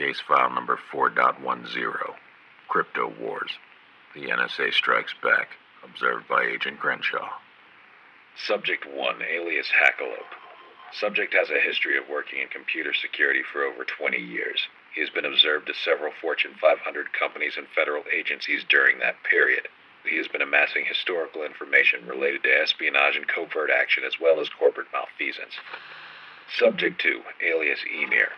Case file number 4.10 Crypto Wars. The NSA strikes back. Observed by Agent Crenshaw. Subject 1, alias Hackalope. Subject has a history of working in computer security for over 20 years. He has been observed at several Fortune 500 companies and federal agencies during that period. He has been amassing historical information related to espionage and covert action as well as corporate malfeasance. Subject 2, alias Emir.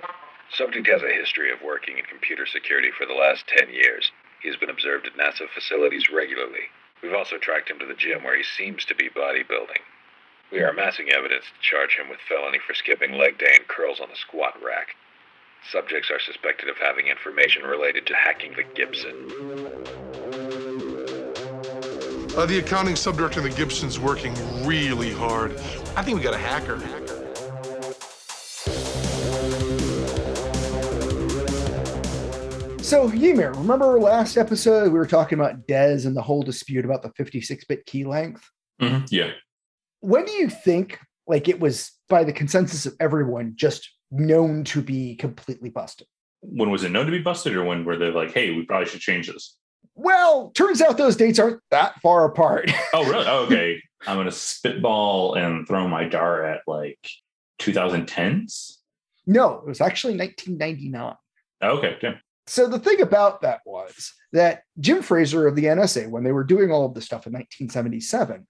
Subject has a history of working in computer security for the last 10 years. He has been observed at NASA facilities regularly. We've also tracked him to the gym where he seems to be bodybuilding. We are amassing evidence to charge him with felony for skipping leg day and curls on the squat rack. Subjects are suspected of having information related to hacking the Gibson. Uh, the accounting subdirector of the Gibson's working really hard. I think we got a hacker. So, Ymir, remember last episode we were talking about DES and the whole dispute about the 56-bit key length? Mhm, Yeah. When do you think, like, it was by the consensus of everyone, just known to be completely busted? When was it known to be busted, or when were they like, "Hey, we probably should change this"? Well, turns out those dates aren't that far apart. Oh, really? Oh, okay. I'm gonna spitball and throw my dart at like 2010s. no, it was actually 1999. Oh, okay, yeah. So the thing about that was that Jim Fraser of the NSA, when they were doing all of this stuff in 1977,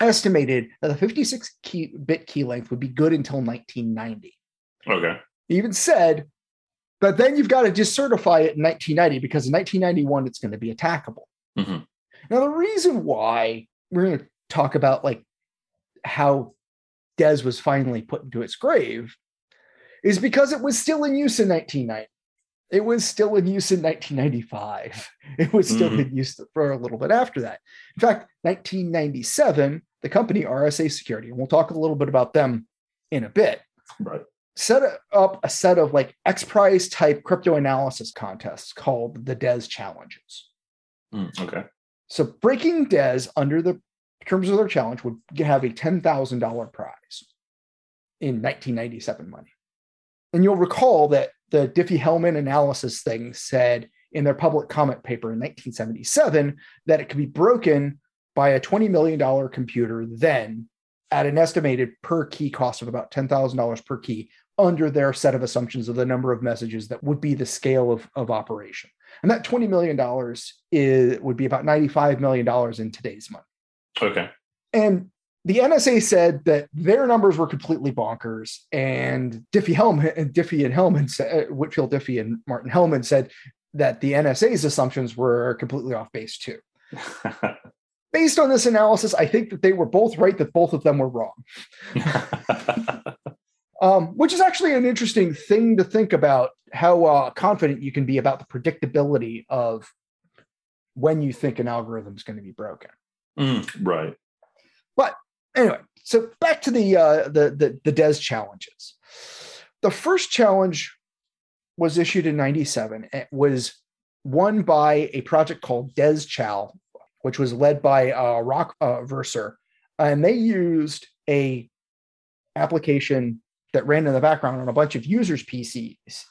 estimated that the 56 key, bit key length would be good until 1990. Okay. He even said, but then you've got to just certify it in 1990 because in 1991 it's going to be attackable. Mhm. Now the reason why we're going to talk about like how DES was finally put into its grave is because it was still in use in 1990. It was still in use in 1995. It was still Mhm. in use for a little bit after that. In fact, 1997, the company RSA Security, and we'll talk a little bit about them in a bit, Right. set up a set of like X Prize type crypto analysis contests called the DES challenges. Mm, okay. So breaking DES under the terms of their challenge would have a $10,000 prize in 1997 money. And you'll recall that the Diffie-Hellman analysis thing said in their public comment paper in 1977 that it could be broken by a $20 million computer then at an estimated per key cost of about $10,000 per key under their set of assumptions of the number of messages that would be the scale of, of operation. And that $20 million is, would be about $95 million in today's money. Okay. And the NSA said that their numbers were completely bonkers, and Diffie Hellman, Diffie and Hellman, said, Whitfield Diffie and Martin Hellman said that the NSA's assumptions were completely off base too. Based on this analysis, I think that they were both right that both of them were wrong, um, which is actually an interesting thing to think about how uh, confident you can be about the predictability of when you think an algorithm is going to be broken. Mm, right. Anyway, so back to the uh, the the the DES challenges. The first challenge was issued in '97. It was won by a project called DESCHALL, which was led by uh, Rock uh, Verser, and they used a application that ran in the background on a bunch of users' PCs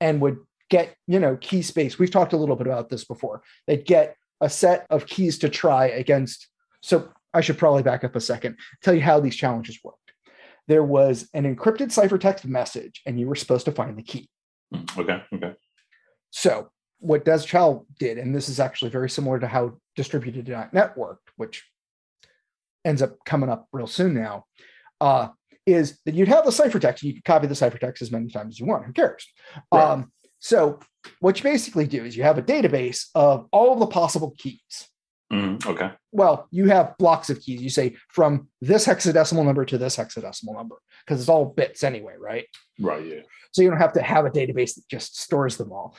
and would get you know key space. We've talked a little bit about this before. They'd get a set of keys to try against. So I should probably back up a second, tell you how these challenges worked. There was an encrypted ciphertext message, and you were supposed to find the key. Mm, Okay. Okay. So, what DESCHALL did, and this is actually very similar to how distributed net worked, which ends up coming up real soon now, uh, is that you'd have the ciphertext, and you could copy the ciphertext as many times as you want. Who cares? Right. Um, so, what you basically do is you have a database of all of the possible keys. Mm, okay. well, you have blocks of keys. You say from this hexadecimal number to this hexadecimal number because it's all bits anyway, right? Right. Yeah. So you don't have to have a database that just stores them all.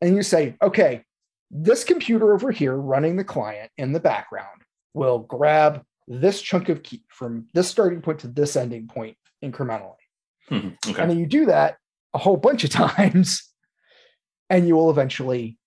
And you say, okay, this computer over here running the client in the background will grab this chunk of key from this starting point to this ending point incrementally. Mhm, Okay. And then you do that a whole bunch of times, and you will eventually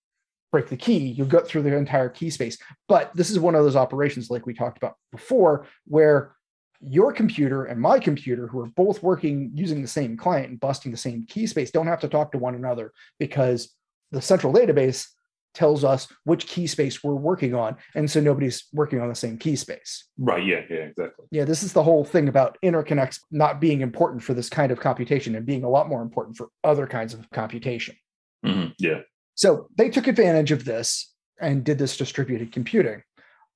break the key. You'll go through the entire key space. But this is one of those operations, like we talked about before, where your computer and my computer, who are both working using the same client and busting the same key space, don't have to talk to one another because the central database tells us which key space we're working on. And so nobody's working on the same key space. Right. Yeah. Yeah. Exactly. Yeah. This is the whole thing about interconnects not being important for this kind of computation and being a lot more important for other kinds of computation. hmm Yeah. So they took advantage of this and did this distributed computing.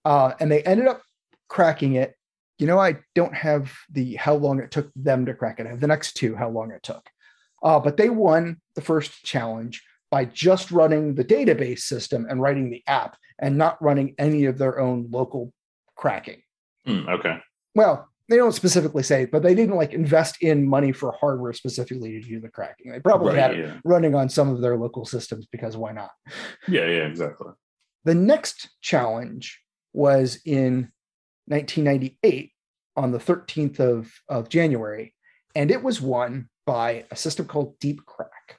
Uh, and they ended up cracking it. You know, I don't have the how long it took them to crack it. I have the next two, how long it took. Uh, but they won the first challenge by just running the database system and writing the app and not running any of their own local cracking. Mm, okay. Well, they don't specifically say, but they didn't like invest in money for hardware specifically to do the cracking. They probably Right, had it running on some of their local systems because why not? Yeah. Yeah. Exactly. The next challenge was in 1998 on the 13th of, of January, and it was won by a system called Deep Crack.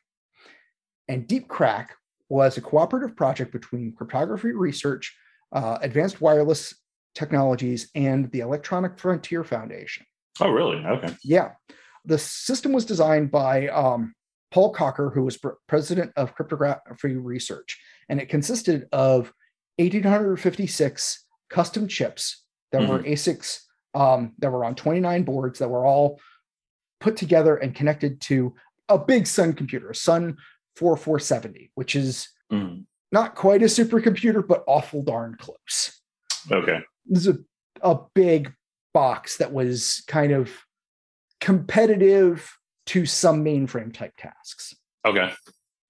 And Deep Crack was a cooperative project between Cryptography Research, uh, Advanced Wireless Technologies, and the Electronic Frontier Foundation. Oh, really? Okay. Yeah. The system was designed by um, Paul Kocher, who was pr- president of cryptography research, and it consisted of 1,856 custom chips that were ASICs um, that were on 29 boards that were all put together and connected to a big Sun computer, a Sun 4470, which is Mm, not quite a supercomputer, but awful darn close okay. this is a, a big box that was kind of competitive to some mainframe type tasks. Okay.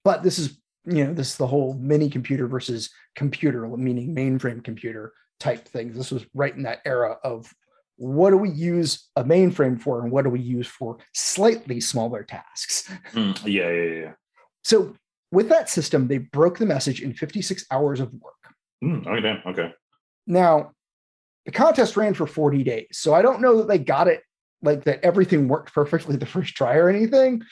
But this is, you know, this is the whole mini computer versus computer, meaning mainframe computer type thing. This was right in that era of what do we use a mainframe for and what do we use for slightly smaller tasks. Mm, yeah. Yeah. Yeah. So with that system, they broke the message in 56 hours of work. Mm, okay. Okay. Now, the contest ran for 40 days. So I don't know that they got it like that everything worked perfectly the first try or anything,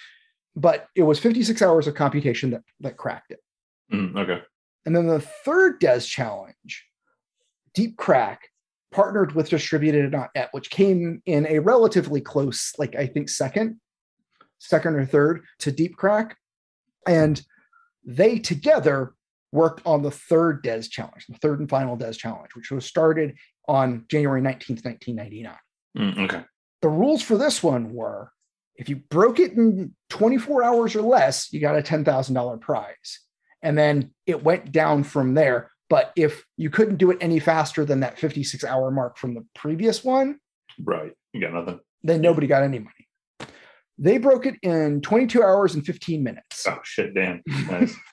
but it was 56 hours of computation that, that cracked it. Mm, okay. And then the third DES challenge, Deep Crack, partnered with Distributed.net, which came in a relatively close, like I think second, second or third to Deep Crack. And they together worked on the third DES challenge, the third and final DES challenge, which was started on January 19th, 1999. Mm, okay. The rules for this one were if you broke it in 24 hours or less, you got a $10,000 prize. And then it went down from there. But if you couldn't do it any faster than that 56 hour mark from the previous one, Right. You got nothing. then nobody got any money. They broke it in 22 hours and 15 minutes Oh shit! Damn. Nice.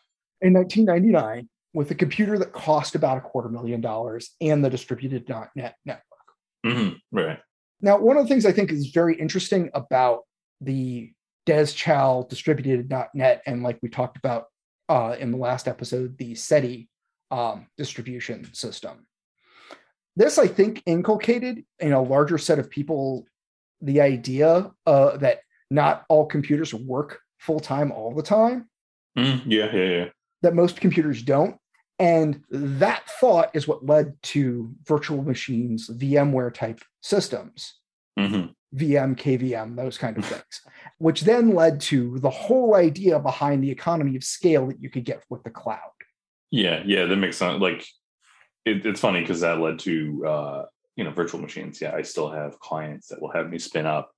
in 1999 with a computer that cost about a quarter million dollars and the distributed.net network. hmm Right. Now, one of the things I think is very interesting about the DESCHALL distributed.net, and like we talked about uh, in the last episode, the SETI um, distribution system. This, I think, inculcated in a larger set of people the idea uh, that not all computers work full time all the time, Mm, yeah. Yeah. Yeah. That most computers don't. And that thought is what led to virtual machines, VMware type systems. hmm VM, KVM, those kind of things, which then led to the whole idea behind the economy of scale that you could get with the cloud. Yeah. Yeah. That makes sense. Like, it, it's funny because that led to uh, you know virtual machines. Yeah. I still have clients that will have me spin up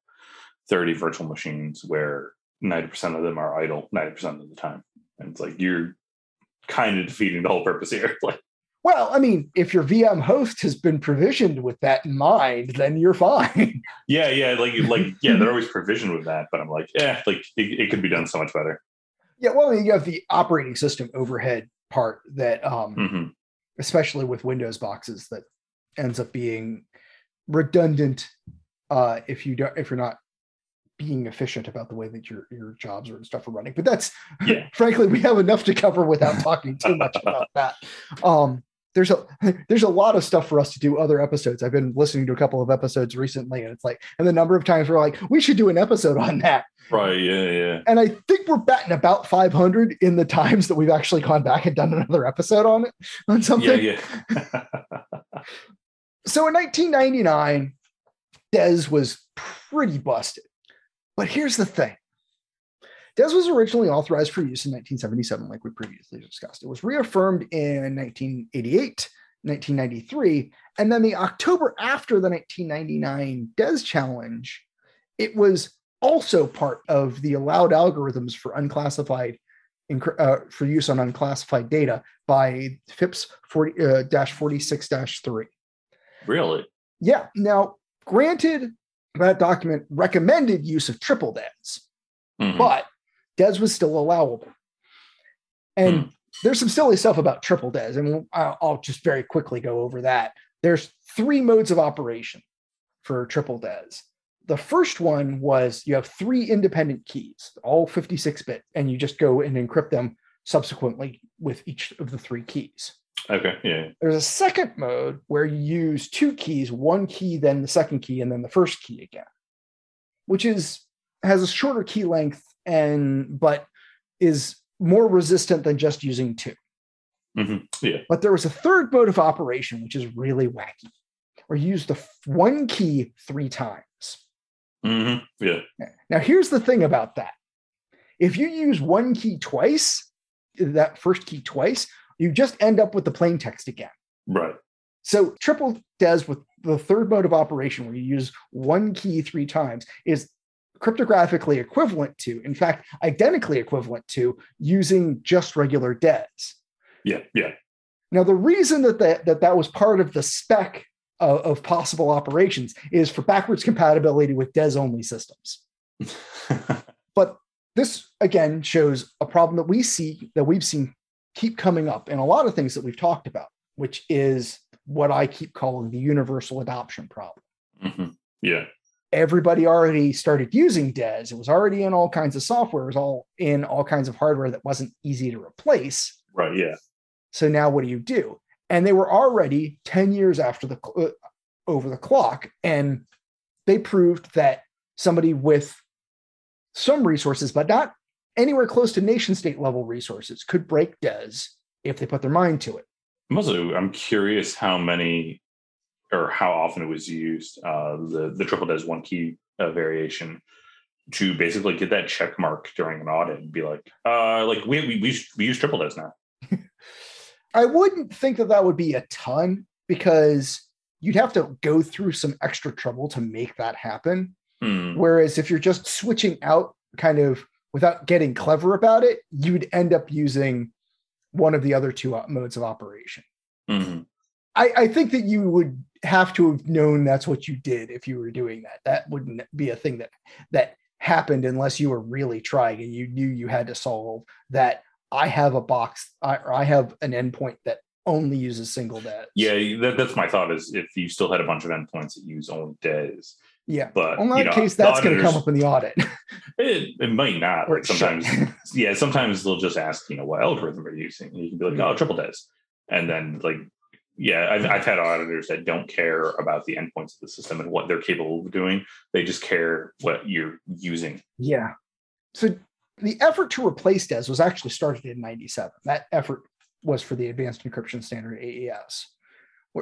thirty virtual machines where ninety percent of them are idle ninety percent of the time, and it's like you're kind of defeating the whole purpose here. like, Well, I mean, if your VM host has been provisioned with that in mind, then you're fine. yeah, yeah, like like yeah, they're always provisioned with that, but I'm like, yeah, like it, it could be done so much better. yeah, well, you have the operating system overhead part that, um, hmm especially with Windows boxes, that ends up being redundant uh, if you don't if you're not being efficient about the way that your your jobs and stuff are running. But that's Yeah. frankly, we have enough to cover without talking too much about that. Um, there's a there's a lot of stuff for us to do other episodes. I've been listening to a couple of episodes recently, and it's like, and the number of times we're like, we should do an episode on that. Right. Yeah. Yeah. And I think we're batting about 500 in the times that we've actually gone back and done another episode on it on something. Yeah. Yeah. So in 1999, DES was pretty busted. But here's the thing DES was originally authorized for use in 1977, like we previously discussed. It was reaffirmed in 1988, 1993, and then the October after the 1999 DES challenge, it was also part of the allowed algorithms for unclassified uh, for use on unclassified data by FIPS 40, uh, 46-3. Really? Yeah. Now, granted, that document recommended use of triple DES, mm-hmm. but DES was still allowable. And mm. there's some silly stuff about triple DES, and I'll just very quickly go over that. There's three modes of operation for triple DES. The first one was you have three independent keys, all 56 bit, and you just go and encrypt them subsequently with each of the three keys. Okay. Yeah. There's a second mode where you use two keys, one key, then the second key, and then the first key again, which is has a shorter key length and but is more resistant than just using 2 mm-hmm. Yeah. But there was a third mode of operation, which is really wacky, where you use the one key three times. Mm-hmm. Yeah. Now here's the thing about that: if you use one key twice, that first key twice, you just end up with the plain text again. Right. So triple DES with the third mode of operation where you use one key three times is cryptographically equivalent to, in fact, identically equivalent to using just regular DES. Yeah, yeah. Now, the reason that that, that, that was part of the spec of, of possible operations is for backwards compatibility with DES only systems. but this again shows a problem that we see that we've seen keep coming up in a lot of things that we've talked about, which is what I keep calling the universal adoption problem. Mm-hmm. Yeah. Everybody already started using DES. It was already in all kinds of software. It was all in all kinds of hardware that wasn't easy to replace. Right. Yeah. So now what do you do? And they were already 10 years after the uh, over the clock. And they proved that somebody with some resources, but not anywhere close to nation state level resources could break DES if they put their mind to it. Also, I'm curious how many or how often it was used, uh, the, the triple DES one key uh, variation to basically get that check mark during an audit and be like, uh, like we, we, we, we use triple DES now. I wouldn't think that that would be a ton because you'd have to go through some extra trouble to make that happen. Hmm. Whereas if you're just switching out kind of without getting clever about it, you'd end up using one of the other two modes of operation. Mm-hmm. I, I, think that you would have to have known that's what you did if you were doing that. That wouldn't be a thing that that happened unless you were really trying and you knew you had to solve that. I have a box, I, or I have an endpoint that only uses single DES. Yeah, that, that's my thought. Is if you still had a bunch of endpoints that use only DES, yeah, but in that you know, case, that's going to come up in the audit. it, it might not. Like sometimes, yeah, sometimes they'll just ask, you know, what algorithm are you using? And you can be like, mm-hmm. oh, triple DES, and then like, yeah, I've, I've had auditors that don't care about the endpoints of the system and what they're capable of doing. They just care what you're using. Yeah. So the effort to replace DES was actually started in '97. That effort was for the Advanced Encryption Standard AES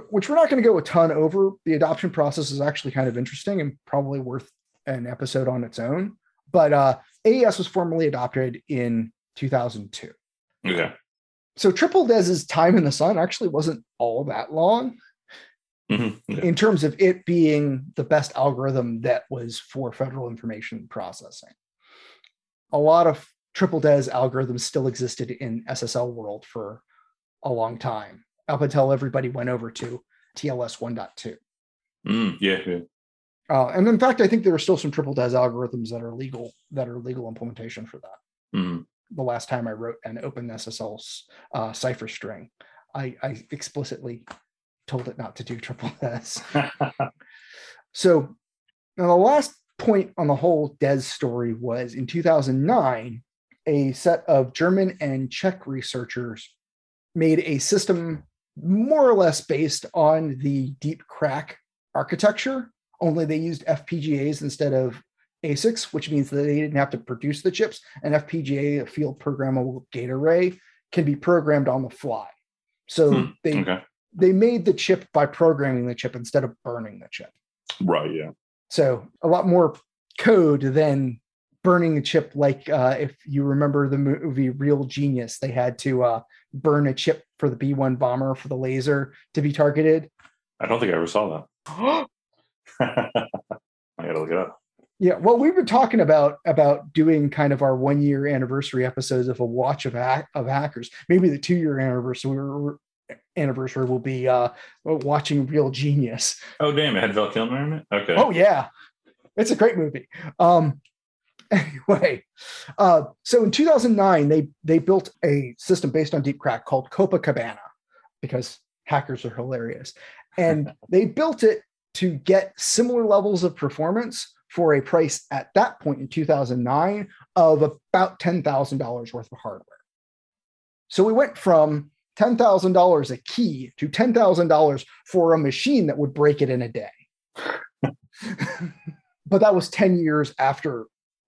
which we're not going to go a ton over. The adoption process is actually kind of interesting and probably worth an episode on its own. But uh, AES was formally adopted in 2002. Okay. So Triple DES's time in the sun actually wasn't all that long mm-hmm. in terms of it being the best algorithm that was for federal information processing. A lot of Triple DES algorithms still existed in SSL world for a long time up until everybody went over to TLS 1.2. Mm, yeah, yeah. Uh, and in fact, I think there are still some triple DES algorithms that are legal that are legal implementation for that. Mm. The last time I wrote an OpenSSL uh, cipher string, I, I explicitly told it not to do triple DES. so now the last point on the whole DES story was in 2009, a set of German and Czech researchers made a system more or less based on the deep crack architecture, only they used FPGAs instead of ASICs, which means that they didn't have to produce the chips. An FPGA, a field programmable gate array, can be programmed on the fly. So hmm, they okay. they made the chip by programming the chip instead of burning the chip. Right. Yeah. So a lot more code than burning a chip. Like uh, if you remember the movie Real Genius, they had to uh, burn a chip for the B 1 bomber for the laser to be targeted. I don't think I ever saw that. I gotta look it up. Yeah, well, we've been talking about about doing kind of our one year anniversary episodes of a watch of hack, of hackers. Maybe the two year anniversary anniversary will be uh watching Real Genius. Oh damn! It had Val Kilmer in it. Okay. Oh yeah, it's a great movie. Um, anyway, uh, so in 2009 they they built a system based on Deep Crack called COPACOBANA because hackers are hilarious, and they built it to get similar levels of performance for a price at that point in 2009 of about $10,000 worth of hardware. So we went from $10,000 a key to $10,000 for a machine that would break it in a day. but that was 10 years after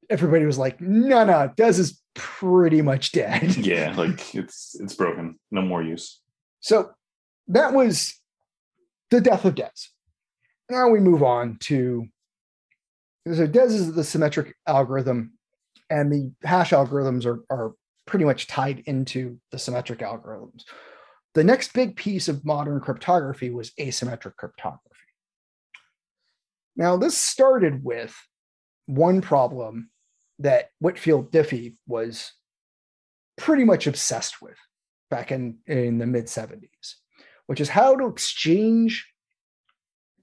everybody was like, no, no, DES is pretty much dead. Yeah, like it's it's broken. No more use. So that was the death of DES. Now we move on to so DES is the symmetric algorithm, and the hash algorithms are, are pretty much tied into the symmetric algorithms. The next big piece of modern cryptography was asymmetric cryptography. Now, this started with one problem that Whitfield Diffie was pretty much obsessed with back in, in the mid 70s, which is how to exchange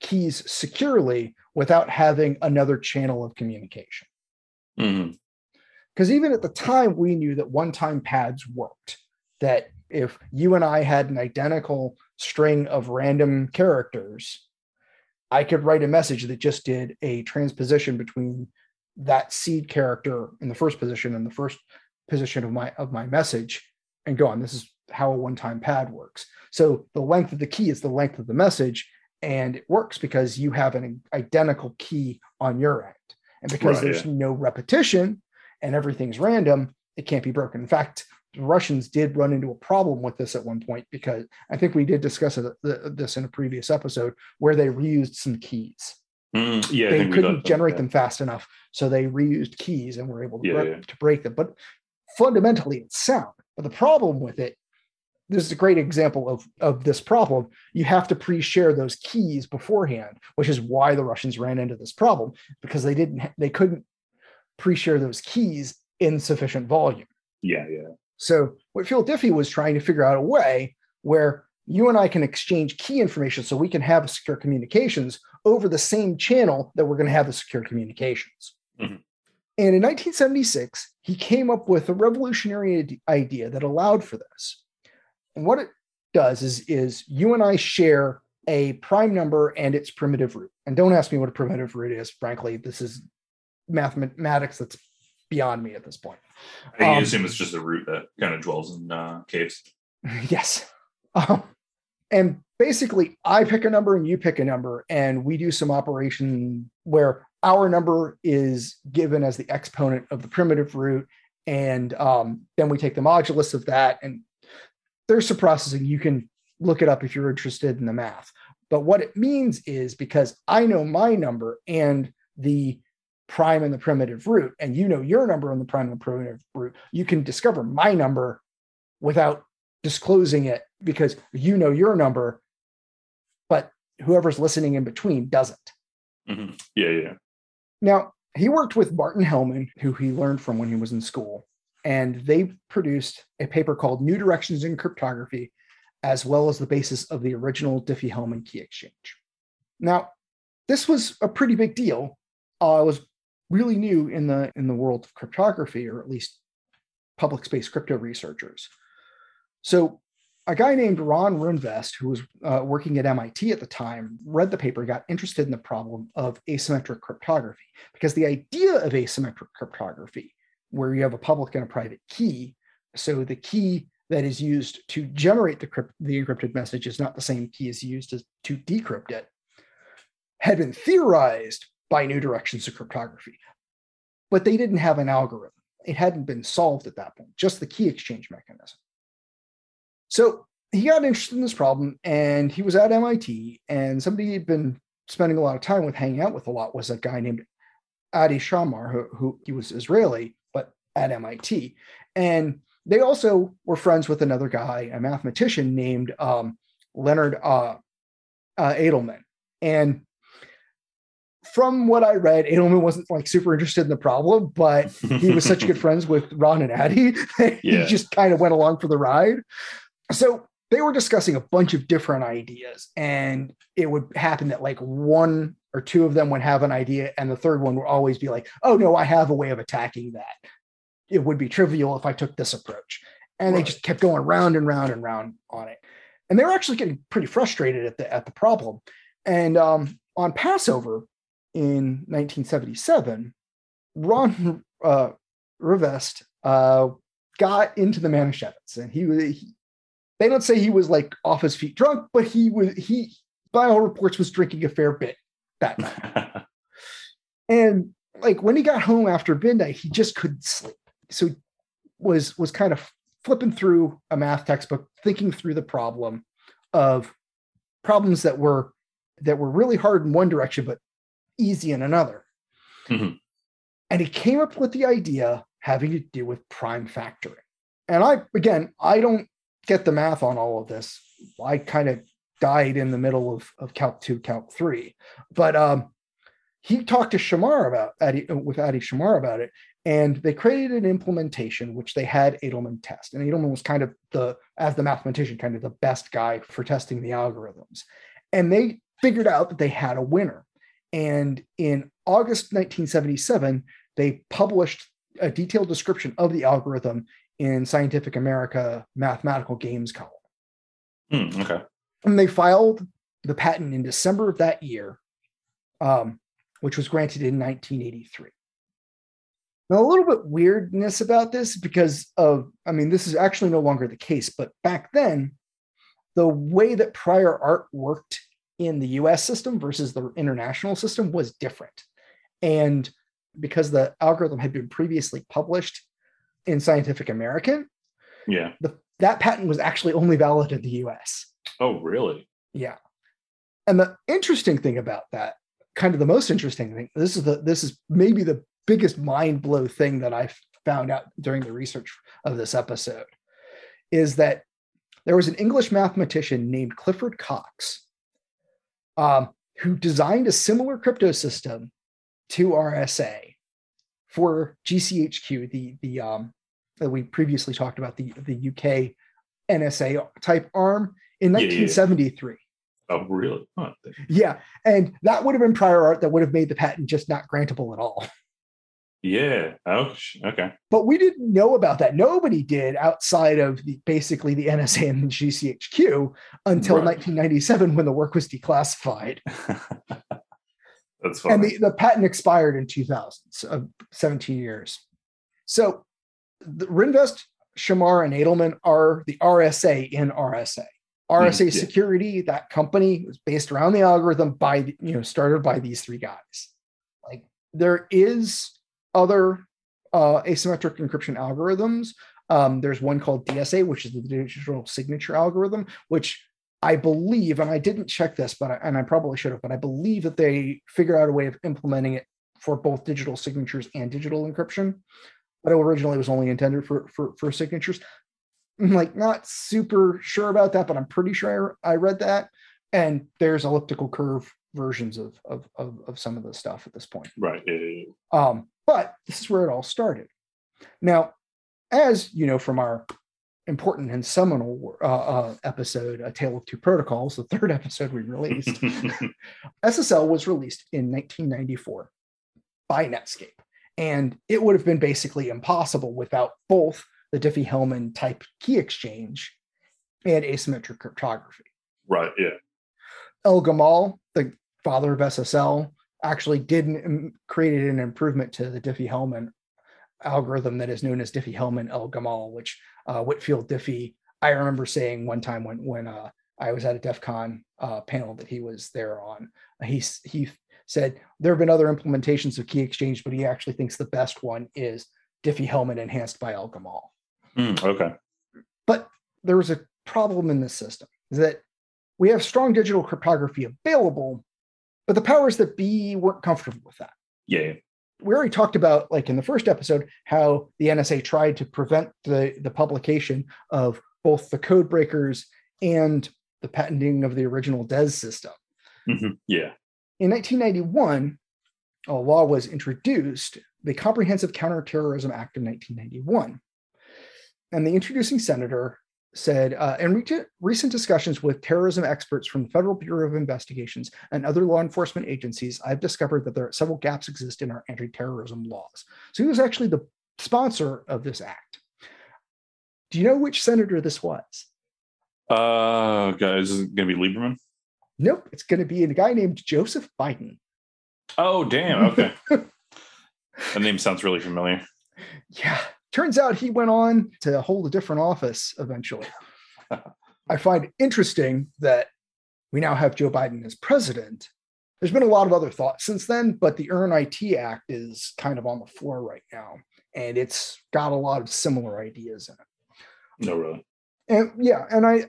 keys securely without having another channel of communication. Because mm-hmm. even at the time, we knew that one time pads worked, that if you and I had an identical string of random characters, I could write a message that just did a transposition between that seed character in the first position and the first position of my of my message and go on. This is how a one-time pad works. So the length of the key is the length of the message, and it works because you have an identical key on your end and because right, there's yeah. no repetition and everything's random it can't be broken in fact the russians did run into a problem with this at one point because i think we did discuss uh, this in a previous episode where they reused some keys mm, yeah they couldn't generate them fast enough so they reused keys and were able to, yeah, yeah. to break them but fundamentally it's sound but the problem with it this is a great example of, of this problem. You have to pre-share those keys beforehand, which is why the Russians ran into this problem because they didn't they couldn't pre-share those keys in sufficient volume. Yeah, yeah. So what Whitfield Diffie was trying to figure out a way where you and I can exchange key information so we can have secure communications over the same channel that we're going to have the secure communications. Mm-hmm. And in 1976, he came up with a revolutionary idea that allowed for this. And what it does is, is you and I share a prime number and its primitive root. And don't ask me what a primitive root is. Frankly, this is mathematics that's beyond me at this point. I um, assume it's just a root that kind of dwells in uh, caves. Yes. Um, and basically, I pick a number and you pick a number, and we do some operation where our number is given as the exponent of the primitive root. And um, then we take the modulus of that and there's some processing. You can look it up if you're interested in the math. But what it means is because I know my number and the prime and the primitive root, and you know your number and the prime and the primitive root, you can discover my number without disclosing it because you know your number, but whoever's listening in between doesn't. Mm-hmm. Yeah, yeah. Now, he worked with Martin Hellman, who he learned from when he was in school and they produced a paper called New Directions in Cryptography, as well as the basis of the original Diffie-Hellman key exchange. Now, this was a pretty big deal. Uh, it was really new in the in the world of cryptography, or at least public space crypto researchers. So, a guy named Ron Rivest, who was uh, working at MIT at the time, read the paper, got interested in the problem of asymmetric cryptography, because the idea of asymmetric cryptography where you have a public and a private key. So the key that is used to generate the, crypt- the encrypted message is not the same key as used to, to decrypt it, had been theorized by new directions of cryptography. But they didn't have an algorithm. It hadn't been solved at that point, just the key exchange mechanism. So he got interested in this problem and he was at MIT and somebody he'd been spending a lot of time with, hanging out with a lot, was a guy named Adi Shamir, who, who he was Israeli, but at MIT. And they also were friends with another guy, a mathematician named um, Leonard uh, uh, Adleman. And from what I read, Adleman wasn't like super interested in the problem, but he was such good friends with Ron and Adi. he Yeah. just kind of went along for the ride. So they were discussing a bunch of different ideas, and it would happen that like one or two of them would have an idea, and the third one would always be like, "Oh no, I have a way of attacking that." It would be trivial if I took this approach, and they just kept going round and round and round on it, and they were actually getting pretty frustrated at the at the problem. And um, on Passover in 1977, Ron uh, Rivest uh, got into the Manischewitz, and he was. He, they don't say he was like off his feet drunk, but he was. He, by all reports, was drinking a fair bit that night. And like when he got home after midnight, he just couldn't sleep. So was was kind of flipping through a math textbook, thinking through the problem of problems that were that were really hard in one direction, but easy in another. Mhm. And he came up with the idea having to do with prime factoring. And I again, I don't get the math on all of this. I kind of died in the middle of, of Calc 2, Calc 3. But um, he talked to Shamir about Adi, with Adi Shamir about it, and they created an implementation which they had Adleman test. And Adleman was kind of the, as the mathematician, kind of the best guy for testing the algorithms. And they figured out that they had a winner. And in August 1977, they published a detailed description of the algorithm in Scientific America Mathematical Games column. Hmm, okay. And they filed the patent in December of that year, um, which was granted in 1983. Now, a little bit weirdness about this because of, I mean, this is actually no longer the case, but back then, the way that prior art worked in the US system versus the international system was different. And because the algorithm had been previously published in Scientific American, Yeah. the, that patent was actually only valid in the US. Oh, really? Yeah. And the interesting thing about that, kind of the most interesting thing, this is the this is maybe the biggest mind blow thing that I found out during the research of this episode, is that there was an English mathematician named Clifford Cocks, um, who designed a similar crypto system to RSA for GCHQ, the the um, that we previously talked about the the UK NSA type arm in Yeah, yeah, yeah. 1973. Oh, really? Huh. Yeah, and that would have been prior art that would have made the patent just not grantable at all. Yeah. Oh, okay. But we didn't know about that. Nobody did outside of the, basically the NSA and the GCHQ until Right. 1997 when the work was declassified. That's funny. And the, the patent expired in 2000, so uh, 17 years. So the Rivest, Shamir, and Adleman are the RSA in RSA. RSA yeah. Security, that company was based around the algorithm by, you know, started by these three guys. Like there is other uh, asymmetric encryption algorithms. Um, there's one called DSA, which is the digital signature algorithm, which I believe, and I didn't check this, but I, and I probably should have, but I believe that they figure out a way of implementing it for both digital signatures and digital encryption. But it originally it was only intended for for, for signatures. I'm like not super sure about that, but I'm pretty sure I, I read that. And there's elliptical curve versions of, of of of some of the stuff at this point. right. Yeah, yeah, yeah. Um, but this is where it all started. Now, as you know from our important and seminal uh, uh, episode, A Tale of Two Protocols, the third episode we released, SSL was released in 1994 by Netscape. And it would have been basically impossible without both the Diffie-Hellman type key exchange and asymmetric cryptography. right. Yeah. El Gamal, the father of SSL, actually did an, created an improvement to the Diffie-Hellman algorithm that is known as Diffie-Hellman El Gamal, which uh, Whitfield Diffie. I remember saying one time when when uh, I was at a DEF CON uh, panel that he was there on. He he said there have been other implementations of key exchange, but he actually thinks the best one is Diffie-Hellman enhanced by El Gamal Hmm, okay. but there was a problem in the system is that we have strong digital cryptography available but the powers that be weren't comfortable with that. Yeah. We already talked about, like in the first episode, how the NSA tried to prevent the, the publication of both the code breakers and the patenting of the original DES system. Mhm. Yeah. In 1991, a law was introduced, the Comprehensive Counterterrorism Act of 1991. And the introducing senator said, uh, in re- recent discussions with terrorism experts from the Federal Bureau of Investigations and other law enforcement agencies, I've discovered that there are several gaps exist in our anti-terrorism laws. So he was actually the sponsor of this act. Do you know which senator this was? Uh, guys, is it gonna be Lieberman? Nope, it's going to be a guy named Joseph Biden. Oh, damn. Okay. the name sounds really familiar. Yeah. Turns out he went on to hold a different office eventually. I find interesting that we now have Joe Biden as president. There's been a lot of other thoughts since then, but the Earn IT Act is kind of on the floor right now, and it's got a lot of similar ideas in it. No, really. And yeah, and I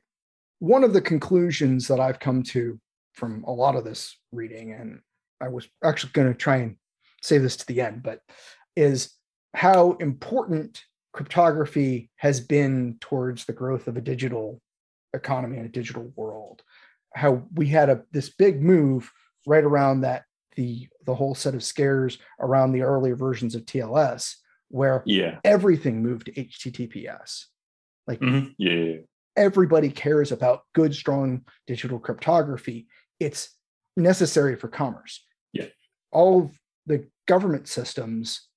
one of the conclusions that I've come to from a lot of this reading, and I was actually going to try and save this to the end, but is how important cryptography has been towards the growth of a digital economy and a digital world. How we had a this big move right around that the the whole set of scares around the earlier versions of TLS, where Yeah. everything moved to HTTPS. Like Mhm. Yeah. everybody cares about good, strong digital cryptography. It's necessary for commerce. Yeah. All of the government systems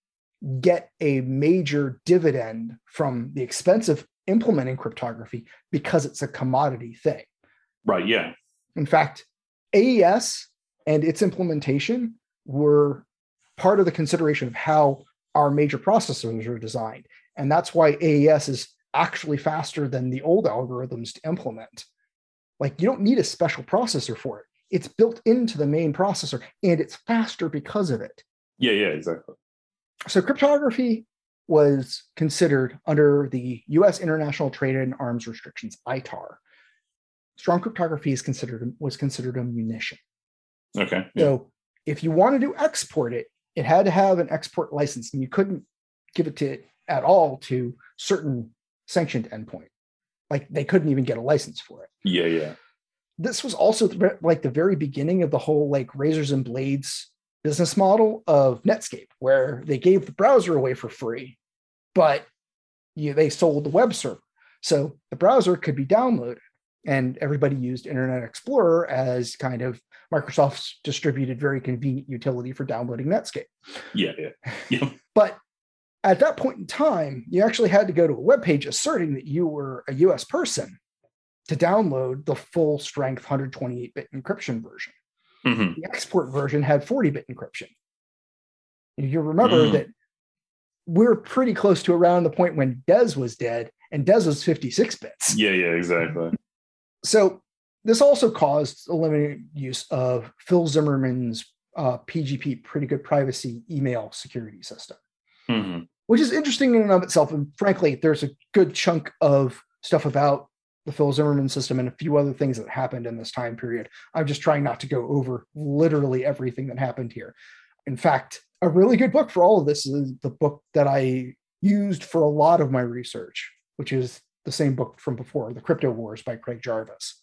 get a major dividend from the expense of implementing cryptography because it's a commodity thing. Right. Yeah. In fact, AES and its implementation were part of the consideration of how our major processors are designed. And that's why AES is actually faster than the old algorithms to implement. Like you don't need a special processor for it. It's built into the main processor and it's faster because of it. Yeah. Yeah. Exactly. So cryptography was considered under the US International Trade and Arms Restrictions, ITAR. Strong cryptography is considered was considered a munition. Okay. Yeah. So if you wanted to export it, it had to have an export license, and you couldn't give it to at all to certain sanctioned endpoint. Like they couldn't even get a license for it. Yeah. Yeah. This was also like the very beginning of the whole like razors and blades business model of Netscape, where they gave the browser away for free, but you, they sold the web server. So the browser could be downloaded, and everybody used Internet Explorer as kind of Microsoft's distributed, very convenient utility for downloading Netscape. Yeah. Yeah. Yeah. But at that point in time, you actually had to go to a web page asserting that you were a US person to download the full strength 128 bit encryption version. Mhm. The export version had 40 bit encryption. You remember Mm. that we're pretty close to around the point when DES was dead, and DES was 56 bits. Yeah. Yeah. Exactly. So this also caused a limited use of Phil Zimmermann's uh, PGP, pretty good privacy email security system, hmm which is interesting in and of itself. And frankly, there's a good chunk of stuff about the Phil Zimmermann system and a few other things that happened in this time period. I'm just trying not to go over literally everything that happened here. In fact, a really good book for all of this is the book that I used for a lot of my research, which is the same book from before, The Crypto Wars by Craig Jarvis.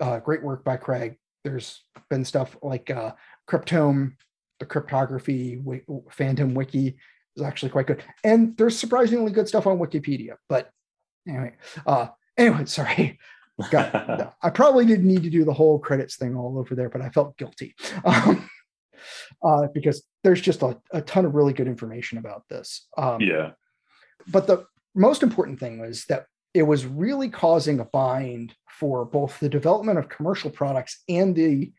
Uh, great work by Craig. There's been stuff like uh, Cryptome, the cryptography, wi- Phantom Wiki is actually quite good. And there's surprisingly good stuff on Wikipedia. But anyway, uh, anyway, sorry. Got, I probably didn't need to do the whole credits thing all over there, but I felt guilty um, uh, because there's just a, a ton of really good information about this. Um, yeah. but the most important thing was that it was really causing a bind for both the development of commercial products and the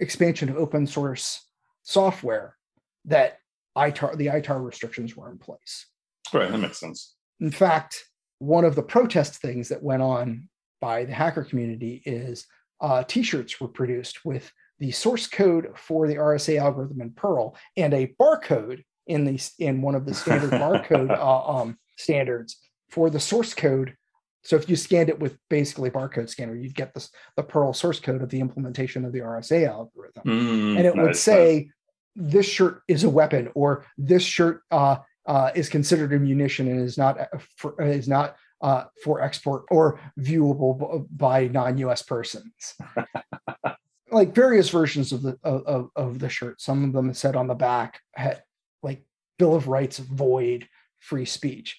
expansion of open source software that ITAR, the ITAR restrictions were in place. Right. That makes sense. In fact, one of the protest things that went on by the hacker community is uh, t-shirts were produced with the source code for the RSA algorithm in Perl and a barcode in the in one of the standard barcode uh, um, standards for the source code. So if you scanned it with basically a barcode scanner, you'd get this the Perl source code of the implementation of the RSA algorithm, Mm, and it would nice, say this shirt is a weapon or this shirt uh, uh, is considered a munition and is not uh, for, is not uh, for export or viewable b- by non-U.S. persons. like various versions of the of, of, the shirt. Some of them said on the back had like Bill of Rights void free speech,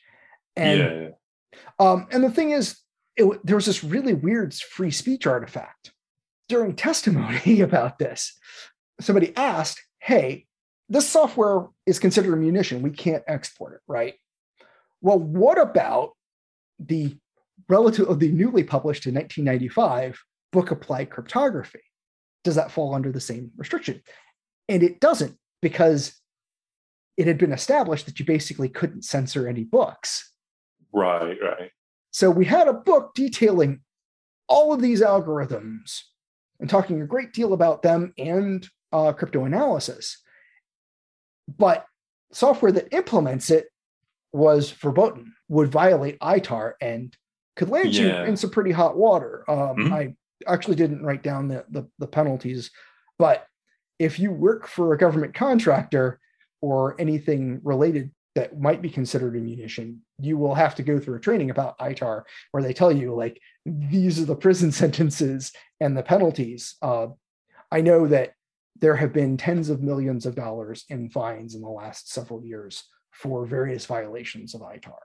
and yeah. um, and the thing is, it, there was this really weird free speech artifact during testimony about this. Somebody asked, "Hey, this software is considered a munition. We can't export it, right? Well, what about the relative of the newly published in 1995 book Applied Cryptography? Does that fall under the same restriction?" And it doesn't because it had been established that you basically couldn't censor any books. right, right. So we had a book detailing all of these algorithms and talking a great deal about them and uh, crypto analysis. But software that implements it was verboten, would violate ITAR and could land Yeah. you in some pretty hot water. Um, Mhm. I actually didn't write down the, the, the penalties, but if you work for a government contractor or anything related that might be considered a munition, you will have to go through a training about ITAR where they tell you like these are the prison sentences and the penalties. Uh, I know that there have been tens of millions of dollars in fines in the last several years for various violations of ITAR.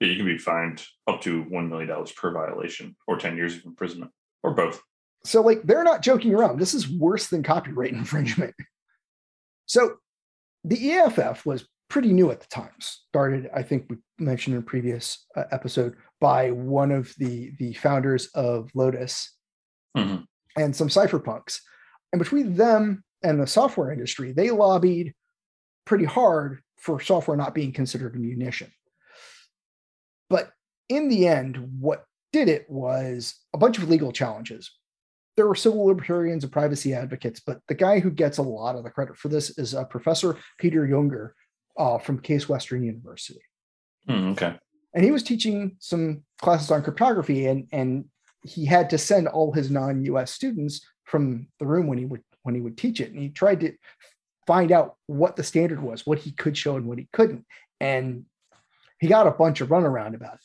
Yeah, you can be fined up to one million dollars per violation, or ten years of imprisonment, or both. So like they're not joking around. This is worse than copyright infringement. So the EFF was pretty new at the time. Started, I think we mentioned in a previous uh, episode, by one of the the founders of Lotus Mhm. and some cypherpunks. And between them and the software industry, they lobbied pretty hard for software not being considered a munition. But in the end, what did it was a bunch of legal challenges. There were civil libertarians and privacy advocates, but the guy who gets a lot of the credit for this is uh, Professor Peter Junger uh, from Case Western University Hmm, okay. and he was teaching some classes on cryptography and and he had to send all his non-us students from the room when he would when he would teach it. And he tried to find out what the standard was what he could show and what he couldn't. And he got a bunch of runaround about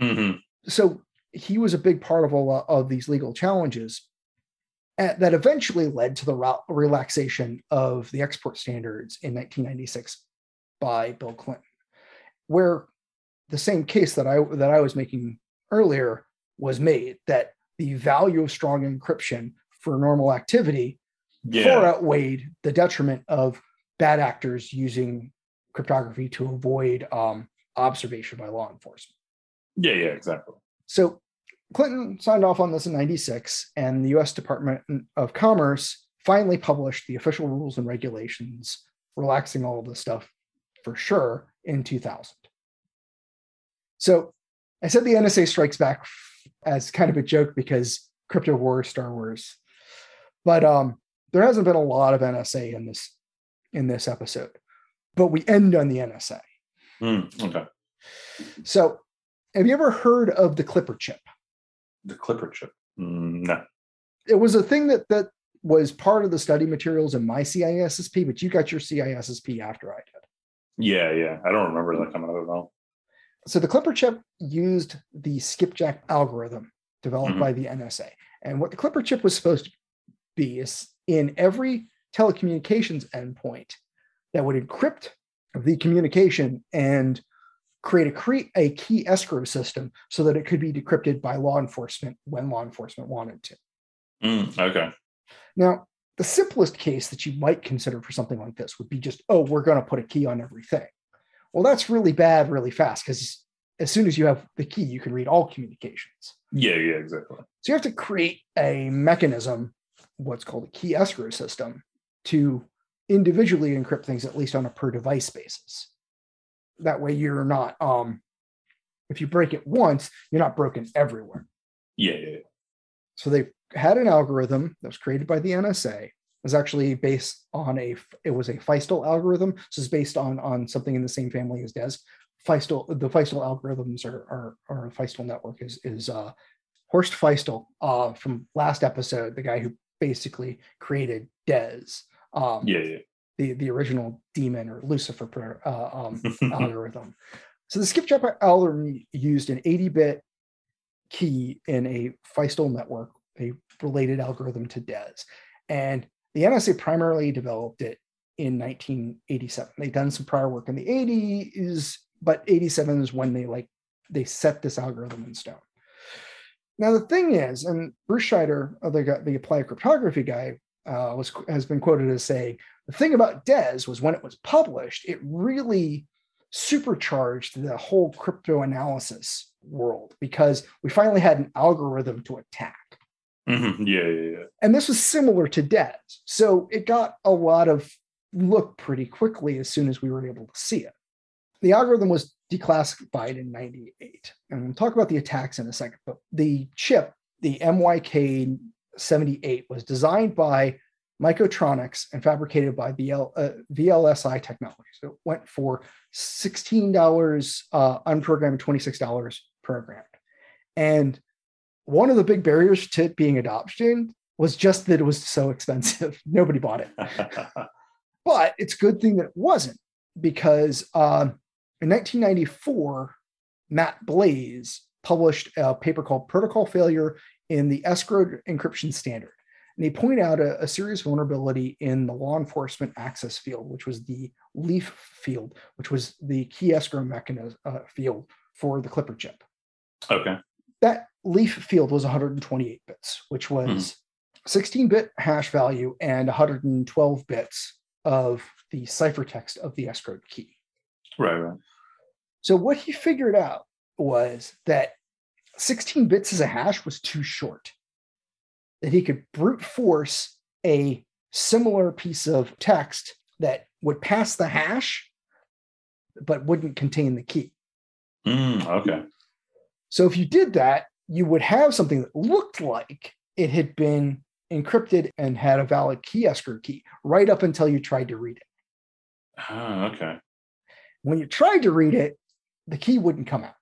it. Hmm so he was a big part of a lot of these legal challenges uh, that eventually led to the relaxation of the export standards in 1996 by Bill Clinton, where the same case that I that I was making earlier was made that the value of strong encryption for normal activity far outweighed the detriment of bad actors using cryptography to avoid um, observation by law enforcement. Yeah. Yeah. Exactly. So Clinton signed off on this in 96, and the US Department of Commerce finally published the official rules and regulations, relaxing all of this stuff for sure in 2000. So I said the NSA strikes back as kind of a joke because crypto wars, Star Wars. But um, there hasn't been a lot of NSA in this in this episode. But we end on the NSA. Hmm, okay. So have you ever heard of the Clipper chip? The Clipper chip. Mm, no. it was a thing that that was part of the study materials in my CISSP, but you got your CISSP after I did. Yeah. Yeah. I don't remember that coming out at all. So the Clipper chip used the skipjack algorithm developed Mhm. by the NSA. And what the Clipper chip was supposed to be is in every telecommunications endpoint that would encrypt the communication and create a, cre- a key escrow system so that it could be decrypted by law enforcement when law enforcement wanted to. Mm, okay. Now, the simplest case that you might consider for something like this would be just, oh, we're going to put a key on everything. Well, that's really bad, really fast, because as soon as you have the key, you can read all communications. Yeah. Yeah. Exactly. So you have to create a mechanism, what's called a key escrow system, to individually encrypt things, at least on a per device basis. That way, you're not, um, if you break it once, you're not broken everywhere. Yeah. Yeah. yeah. So they had an algorithm that was created by the NSA. It was actually based on a it was a Feistel algorithm. So it's based on on something in the same family as DES, Feistel, the Feistel algorithms are, are, or Feistel network is, is uh, Horst Feistel uh, from last episode, the guy who basically created DES. Um, Yeah, yeah. the the original demon or Lucifer uh, um, algorithm. So the skipjack algorithm used an 80-bit key in a Feistel network, a related algorithm to DES, and the NSA primarily developed it in 1987. They'd done some prior work in the 80s, but 87 is when they like they set this algorithm in stone. Now the thing is, and Bruce Schneier, uh, the the applied cryptography guy, uh, was has been quoted as saying the thing about DES was when it was published, it really supercharged the whole crypto analysis world because we finally had an algorithm to attack. Mhm. Yeah, yeah, yeah. And this was similar to DES. So it got a lot of look pretty quickly as soon as we were able to see it. The algorithm was declassified in 98. And we'll talk about the attacks in a second. But the chip, the MYK 78, was designed by Mykotronx and fabricated by VL, uh, VLSI Technologies. So it went for $16 uh, unprogrammed, $26 programmed. And one of the big barriers to it being adoption was just that it was so expensive. Nobody bought it. But it's a good thing that it wasn't because um, in 1994, Matt Blaze published a paper called Protocol Failure in the Escrow Encryption Standard. And he pointed out a, a serious vulnerability in the law enforcement access field, which was the leaf field, which was the key escrow mechanism uh, field for the Clipper chip. okay. That leaf field was 128 bits, which was 16 bit hash value and 112 bits of the ciphertext of the escrowed key. Right, right. So what he figured out was that 16 bits as a hash was too short. That he could brute force a similar piece of text that would pass the hash, but wouldn't contain the key. Mm, okay. So if you did that, you would have something that looked like it had been encrypted and had a valid key escrow key right up until you tried to read it. Ah, okay. When you tried to read it, the key wouldn't come out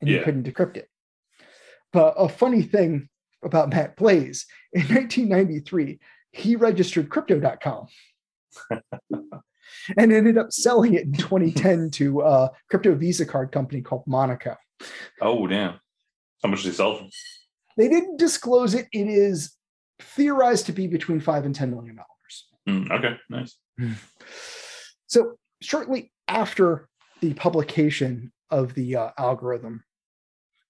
and you couldn't decrypt it. But a funny thing about Matt Blaze in 1993, he registered crypto.com and ended up selling it in 2010 to a crypto Visa card company called Monaco. Oh, damn. How much did they sell? for? They didn't disclose it. It is theorized to be between five and ten million dollars. Mm, okay, nice. So shortly after the publication of the uh, algorithm,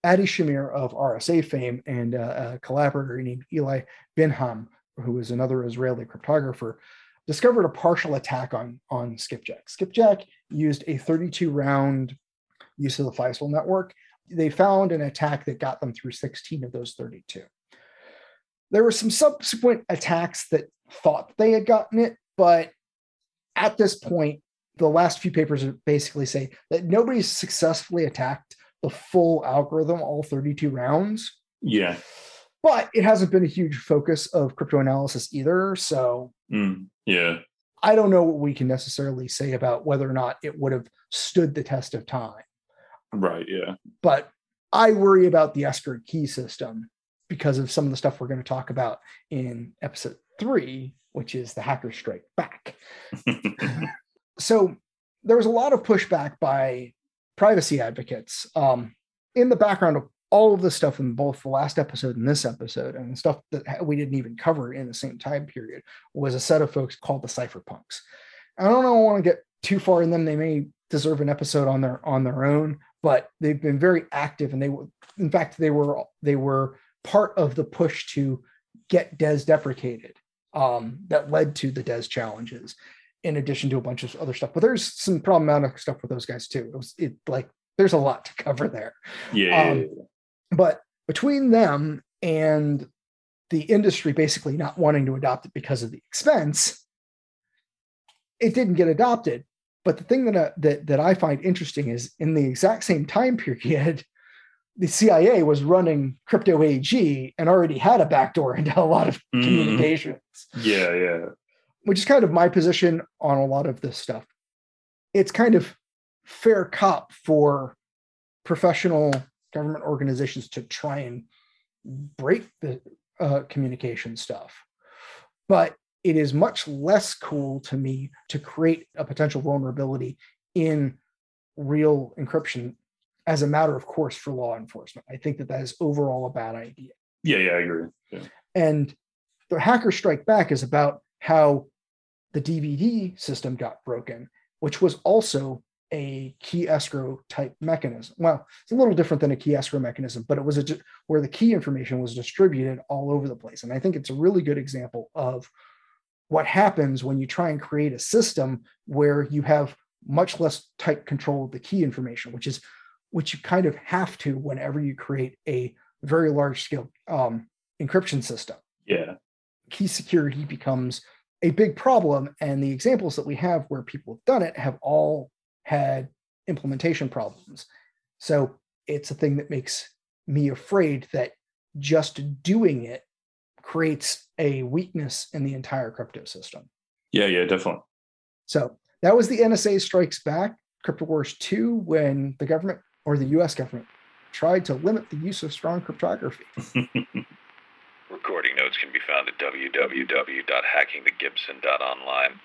Adi Shamir of RSA fame and uh, a collaborator named Eli Biham, who is another Israeli cryptographer, discovered a partial attack on, on Skipjack. Skipjack used a 32 round use of the Feistel network. They found an attack that got them through 16 of those 32. There were some subsequent attacks that thought they had gotten it, but at this point, the last few papers basically say that nobody's successfully attacked the full algorithm, all 32 rounds. Yeah. But it hasn't been a huge focus of crypto analysis either. So Mm, yeah. I don't know what we can necessarily say about whether or not it would have stood the test of time. Right. Yeah. But I worry about the escrow key system because of some of the stuff we're going to talk about in episode three, which is the hacker strike back. so there was a lot of pushback by privacy advocates um, in the background of all of the stuff in both the last episode and this episode and stuff that we didn't even cover in the same time period was a set of folks called the cypherpunks. I don't know, I want to get too far in them they may deserve an episode on their on their own but they've been very active and they were in fact they were they were part of the push to get DES deprecated um, that led to the DES challenges in addition to a bunch of other stuff. But there's some problematic stuff with those guys too. It was it like there's a lot to cover there. Yeah. Um, But between them and the industry basically not wanting to adopt it because of the expense, it didn't get adopted. But the thing that I, that that I find interesting is in the exact same time period, the CIA was running crypto AG and already had a backdoor into a lot of Mhm. communications yeah. Yeah. Which is kind of my position on a lot of this stuff. It's kind of fair cop for professional government organizations to try and break the uh, communication stuff. But it is much less cool to me to create a potential vulnerability in real encryption as a matter of course for law enforcement. I think that that is overall a bad idea. Yeah, yeah, I agree. Yeah. And the hacker strike back is about how the DVD system got broken, which was also a key escrow type mechanism. Well, it's a little different than a key escrow mechanism, but it was a, where the key information was distributed all over the place. And I think it's a really good example of what happens when you try and create a system where you have much less tight control of the key information, which is which you kind of have to whenever you create a very large scale um, encryption system. Yeah. Key security becomes a big problem. And the examples that we have where people have done it have all had implementation problems. So it's a thing that makes me afraid that just doing it creates a weakness in the entire crypto system. Yeah, yeah, definitely. So that was the NSA Strikes Back, Crypto Wars 2, when the government or the US government tried to limit the use of strong cryptography. Recording notes can be found at www.hackingthegibson.online.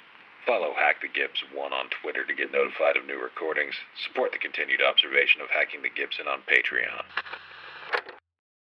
Follow Hack the Gibbs 1 on Twitter to get notified of new recordings. Support the continued observation of Hacking the Gibson on Patreon.